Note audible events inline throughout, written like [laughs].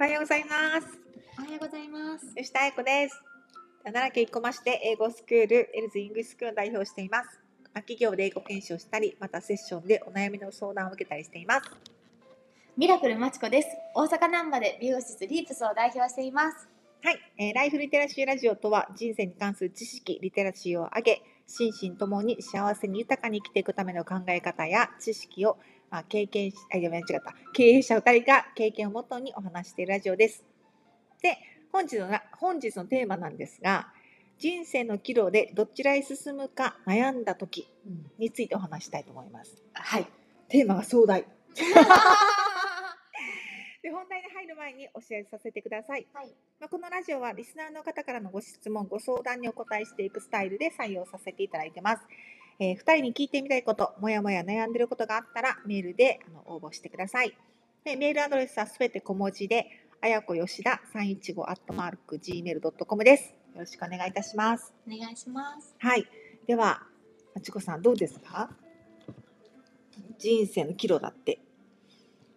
おはようございます。おはようございます。吉田彩子です。奈良県生駒市で英語スクール、エルズイングスクールを代表しています。企業で英語研修をしたり、またセッションでお悩みの相談を受けたりしています。ミラクルまちこです。大阪難波で美容室リープスを代表しています。はい、えーライフリテラシーラジオとは人生に関する知識、リテラシーを上げ、心身ともに幸せに豊かに生きていくための考え方や知識を、まあ、経験し、あ、いや間違った。経営者2人が経験をもとにお話ししているラジオです。で、本日のな、本日のテーマなんですが、人生の岐路でどちらへ進むか悩んだ時についてお話したいと思います。はい。テーマが壮大。[laughs] で本題に入る前にお知らせさせてください。はい。まあ、このラジオはリスナーの方からのご質問、ご相談にお答えしていくスタイルで採用させていただいてます。え2人に聞いてみたいこと、もやもや悩んでることがあったらメールであの応募してください。でメールアドレスはすべて小文字で、あやこよしだ315アットマーク gmail.com です。よろしくお願いいたします。お願いします。はい。では、まちこさんどうですか？人生の岐路だって。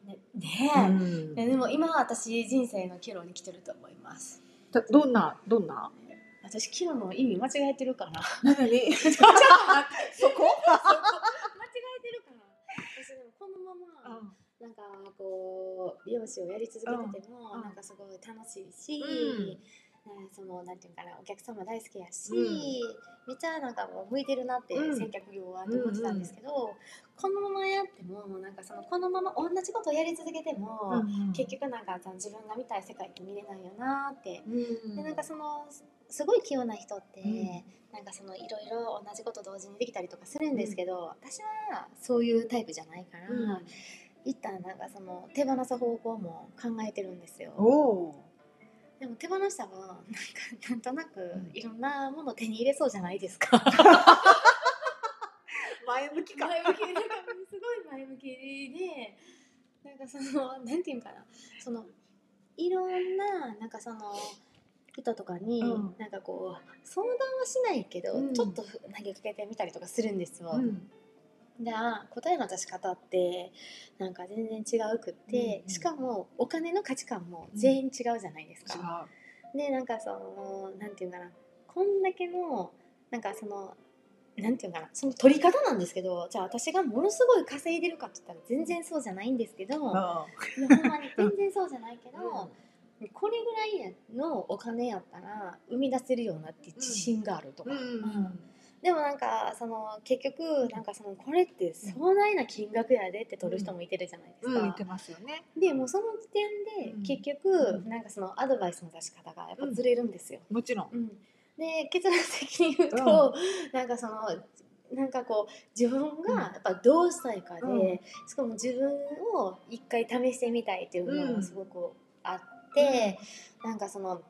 ねうねえ。んでも今は私人生の岐路に来てると思います。だどんな、どんな？私岐路の意味間違えてるかな。何に。[laughs] そこ？間違えてるかな。私でもこのまま。なんかこう美容師をやり続けてても、うん。なんかすごい楽しいし、うん。ねそのなんていうかなお客様大好きやし、うん。めっちゃなんかもう向いてるなって、うん。接客業はと思ってたんですけど、このままやってもなんかそのこのまま同じことをやり続けても、結局なんか自分が見たい世界って見れないよなって。局でなんかそのすごい器用な人って、うん。なんかそのいろいろ同じこと同時にできたりとかするんですけど、私はそういうタイプじゃないから、一旦なんかその手放す方向も考えてるんですよ。でも手放した分なんかなんとなくん。いろんなもの手に入れそうじゃないですか。[laughs] 前向きか。前向き。なんかすごい前向きでなんかそのなんていうんかな。そのいろんななんかその人とかに、うん。なんかこう相談はしないけど、うん。ちょっと投げかけてみたりとかするんですよ、うん。じゃあ答えの出し方ってなんか全然違うくって、うんうん。しかもお金の価値観も全員違うじゃないです違か。う。でなんかそのなんていうんかな。こんだけのなんかそのなんていうんかな。その取り方なんですけどじゃあ私がものすごい稼いでるかって言ったら全然そうじゃないんですけど、いやほんまに全然そうじゃないけど、これぐらいのお金やったら生み出せるようなって自信があるとか。うんうんでもなんかその結局なんかそのこれって壮大な金額やでって取る人もいてるじゃないですか。うん。言ってますよね。でもうその時点でうん。結局うん。なんかそのアドバイスの出し方がやっぱずれるんですよ。もちろん。うん。で結論的に言うと、なんかそのなんかこう自分がやっぱどうしたいかで、うん。しかも自分を一回試してみたいっていうのうんがすごくあって、なんかその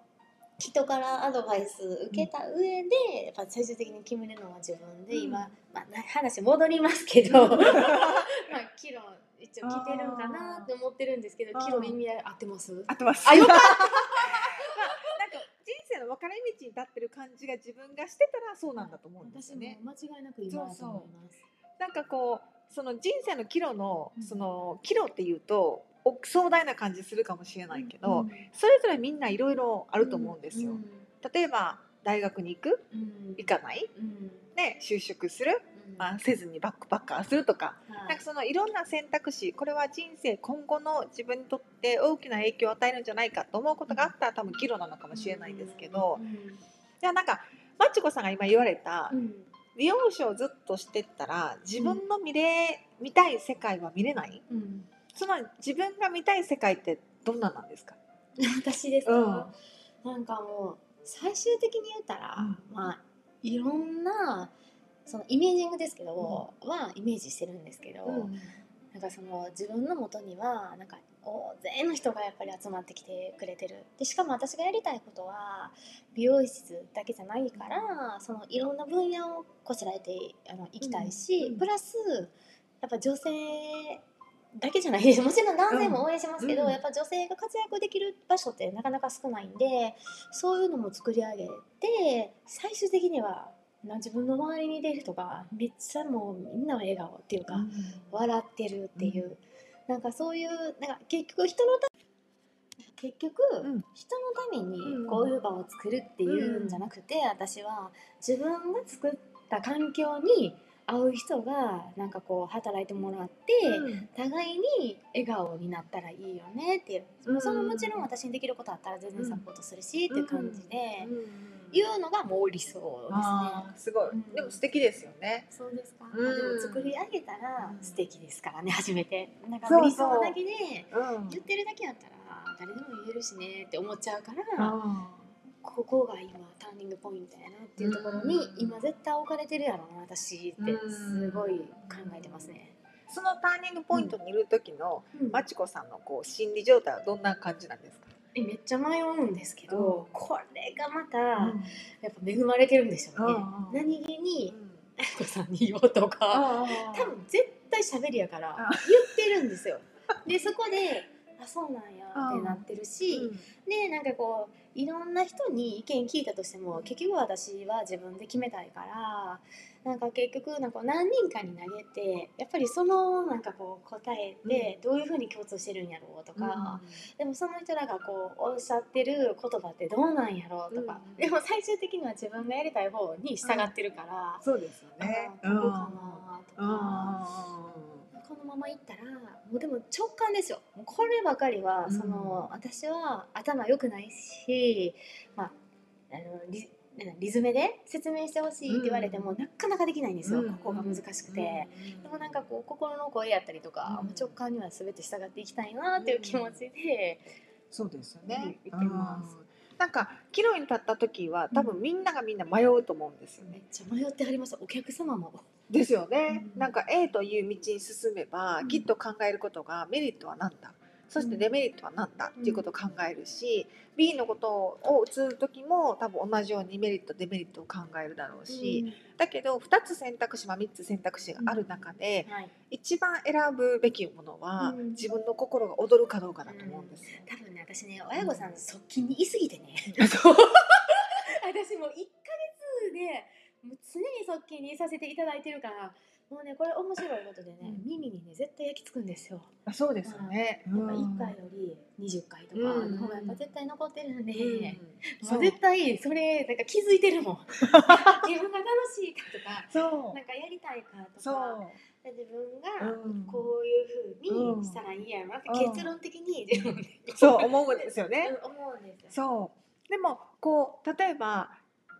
人からアドバイス受けた上で、やっぱ最終的に決めるのは自分で、うん今、まあ、な話戻りますけど [laughs] まあキロ一応来てるんかなって思ってるんですけどキロ意味合い合ってます？合ってます。あよかった。[laughs] なんか人生の分かれ道に立ってる感じが自分がしてたらそうなんだと思うんですよね。間違いなく今だと思います。なんかこうその人生の岐路のうん。その岐路っていうとお壮大な感じするかもしれないけど、うん。それぞれみんないろいろあると思うんですよ、うん。例えば大学に行く？うん。行かない？うん。ね就職する、うん。まあ、せずにバックパッカーするとか。はい。なんかそのいろんな選択肢。これは人生今後の自分にとって大きな影響を与えるんじゃないかと思うことがあったら多分岐路なのかもしれないんですけど、うん。じゃあなんかマッチコさんが今言われたうん美容師をずっとしてったら自分の見れ見たい世界は見れない？うん。その自分が見たい世界ってどんななんですか、[laughs] 私ですうん。か、なんかもう最終的に言ったら、うん。まあいろんなそのイメージングですけど、はイメージしてるんですけど、なんかその自分のもとにはなんか大勢の人がやっぱり集まってきてくれてる。でしかも私がやりたいことは美容室だけじゃないからそのいろんな分野をこしらえてあの行きたいし、うんプラスやっぱ女性だけじゃない。で [laughs] すもちろん男性も応援しますけど、うん。やっぱ女性が活躍できる場所ってなかなか少ないんでそういうのも作り上げて最終的にはな自分の周りにいる人がめっちゃもうみんな笑顔っていうか、笑ってるっていう、なんかそういうなんか結局人のた結局、うん。人のためにうん。こういう場を作るっていうんじゃなくて、私は自分が作った環境に合う人がなんかこう働いてもらって、うん。互いに笑顔になったらいいよねっていう、うん。そのもちろん私にできることあったら全然サポートするし、っていう感じで、うん。いうのがもう理想ですね。すごい、うん。でも素敵ですよね。そうですか、でも作り上げたらうん。素敵ですからね初めて。なんか理想だけでうん。言ってるだけやったら誰でも言えるしねって思っちゃうから、あここが今ターニングポイントやなっていうところに、うん。今絶対置かれてるやろな私ってすごい考えてますね。ーそのターニングポイントにいる時のうん。まちこさんのこう心理状態はどんな感じなんですか？えめっちゃ迷うんですけど、うん。これがまたやっぱ恵まれてるんでしょうね。うん何気にうん。あやこさんに言おうとかあ多分絶対喋りやからあ言ってるんですよ。でそこであそうなんやってなってるし、うん。でなんかこういろんな人に意見聞いたとしても結局私は自分で決めたいからなんか結局なんか何人かに投げてやっぱりそのなんかこう答えってどういうふうに共通してるんやろうとか、でもその人らがこうおっしゃってる言葉ってどうなんやろうとか、うん。でも最終的には自分がやりたい方に従ってるから、そうですよね。あどうかなとか。このままいったらもうでも直感ですよ。こればかりは、うん。その私は頭良くないし、まあ、あのリリズムで説明してほしいって言われても、なかなかできないんですよ、うん。ここが難しくて。でもなんかこう心の声やったりとか、うん。直感には全て従っていきたいなっていう気持ちで、そうですようんってます。うん。なんか岐路に立った時は多分みんながみんな迷うと思うんですよね。めっちゃ迷ってはりました。お客様も。ですよね。うん。なんか A という道に進めば、うん。きっと考えることがメリットは何だ？そしてデメリットは何だ？っていうことを考えるし、B のことを移る時も多分同じようにメリットデメリットを考えるだろうし、だけど2つ選択肢まあ3つ選択肢がある中で、はい、一番選ぶべきものは、うん。自分の心が躍るかどうかだと思うんですよ。多分ね私ね親御さん側近にいすぎてね。[laughs] 私もう1ヶ月でもう常に側近にいさせていただいてるからもうねこれ面白いことでね、うん。耳にね絶対焼き付くんですよ。あそうですよね。やっぱ1回より20回とかの方がやっぱ絶対残ってるんで、うん。もそう。う絶対それなんか気づいてるもん。[laughs] 自分が楽しいかとかそう。なんかやりたいかとそかで自分がうん。こういうふうにしたらいいやろなってうん結論的に自分で。うそう思うんですよね。うん思うんですよ。そう。でもこう例えば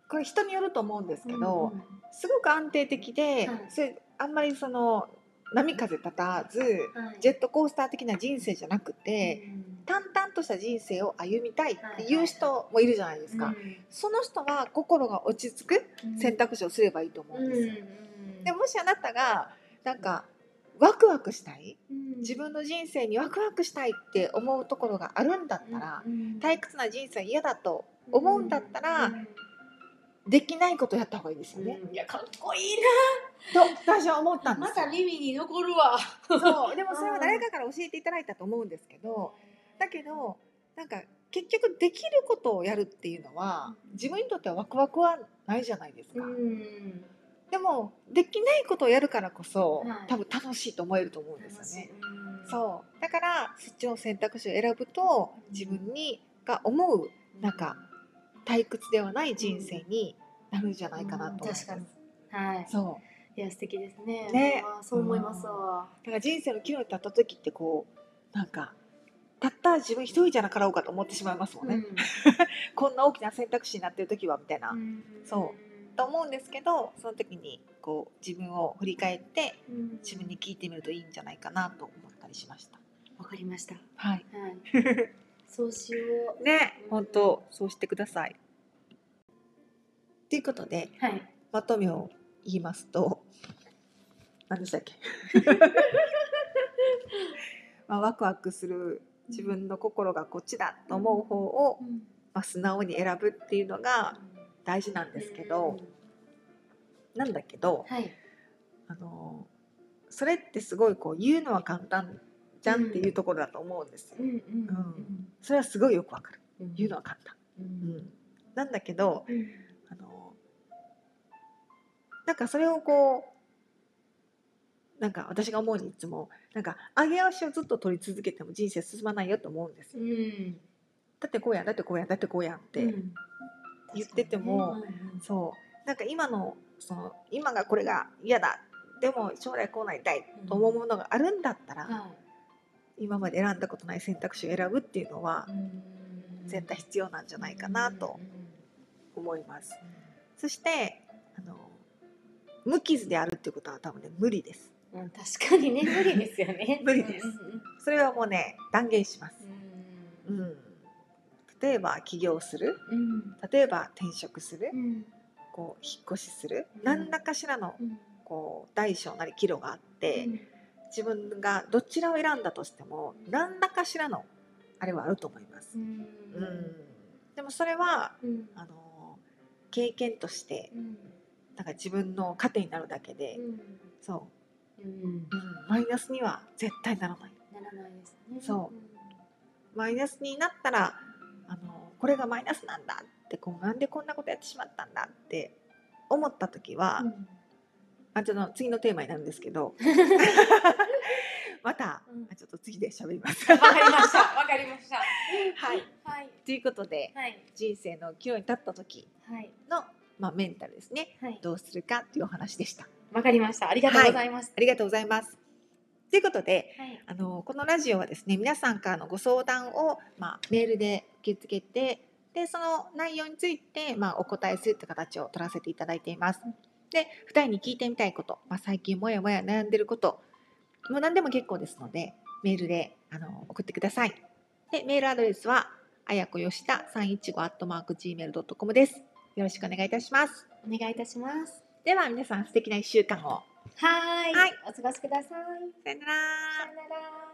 これ人によると思うんですけど、うんうんすごく安定的で、はい。それあんまりその波風立たずはい。ジェットコースター的な人生じゃなくて、うん淡々とした人生を歩みたいっていう人もいるじゃないですか、その人は心が落ち着くうん。選択肢をすればいいと思うんですよ、うんでももしあなたがなんかワクワクしたいうん。自分の人生にワクワクしたいって思うところがあるんだったら、うん退屈な人生は嫌だと思うんだったらうんできないことをやった方がいいですよね、いやかっこいいと私は思ったなんですよ。また耳に残るわ。そう。でもそれは誰かから教えていただいたと思うんですけどだけどなんか結局できることをやるっていうのは自分にとってはワクワクはないじゃないですうか、ん。でもできないことをやるからこそ、はい。多分楽しいと思えると思うんですよね、うんそう。だからそっちの選択肢を選ぶと自分にが思うなんか退屈ではない人生になるんじゃないかなと思います、はい。そう。いや素敵ですね。ね。そう思いますわ。だから人生の岐路に立った時ってこうなんかたった自分一人じゃなかろうかと思ってしまいますもんね、[laughs] こんな大きな選択肢になってる時はみたいな、うん。そう。と思うんですけどその時にこう自分を振り返ってうん。自分に聞いてみるといいんじゃないかなと思ったりしました。わかりました。はい。はいそうしよう。ね、本当そうしてください。ということではい。まとめを言いますと何でしたっけ、[laughs] まあ、ワクワクする自分の心がこっちだと思う方を、まあ、素直に選ぶっていうのが大事なんですけど、なんだけどはい。あのそれってすごいこう言うのは簡単じゃんっていうところだと思うんですよ。うんうんそれはすごいよくわかる。うん言うのは簡単。ううんん、なんだけどうんあのなんかそれをこうなんか私が思うにいつもなんか上げ足をずっと取り続けても人生進まないよと思うんですよ。うんだってこうやんだってこうやんだってこうやんって、うん言っててもそうなんか今のその今がこれが嫌だでも将来こうなりたいと思うものがあるんだったら、は今まで選んだことない選択肢を選ぶっていうのは絶対必要なんじゃないかなと思います。そしてあの無傷であるっていうことは多分ね [laughs] 無理です。うんうん確かにね無理ですよね。無理です。それはもうね断言します。ううん。ん、例えば起業する。うん。例えば転職する。うん。こう引っ越しする、うん。何らかしらのうん。こう大小なり岐路があって、うん自分がどちらを選んだとしても何らかしらのあれはあると思います。うん。うん。でもそれはうん。あの経験としてうん。なんか自分の糧になるだけで、そう。うん。うん、マイナスには絶対ならない。ならないですね。そマイナスになったらあのこれがマイナスなんだってこうなんでこんなことやってしまったんだって思った時は、うんあちょっと次のテーマになるんですけど。[laughs] また、うちょっと次で喋ります。わかりました。わかりました。はい、はい。ということではい。人生の岐路に立った時はい。の、まあ、メンタルですね。はい。どうするかというお話でした。わかりました。ありがとうございます。ありがとうございます。ということではい。あのこのラジオはですね皆さんからのご相談を、まあ、メールで受け付けてでその内容について、まあ、お答えするという形を取らせていただいています。で2人に聞いてみたいこと、まあ、最近もやもや悩んでることもう何でも結構ですのでメールであの送ってください。でメールアドレスはあやこよした315 gmail.com です。よろしくお願いいたします。お願いいたしますでは皆さん素敵な1週間を。はーいはいお過ごしくださいさよならさよなら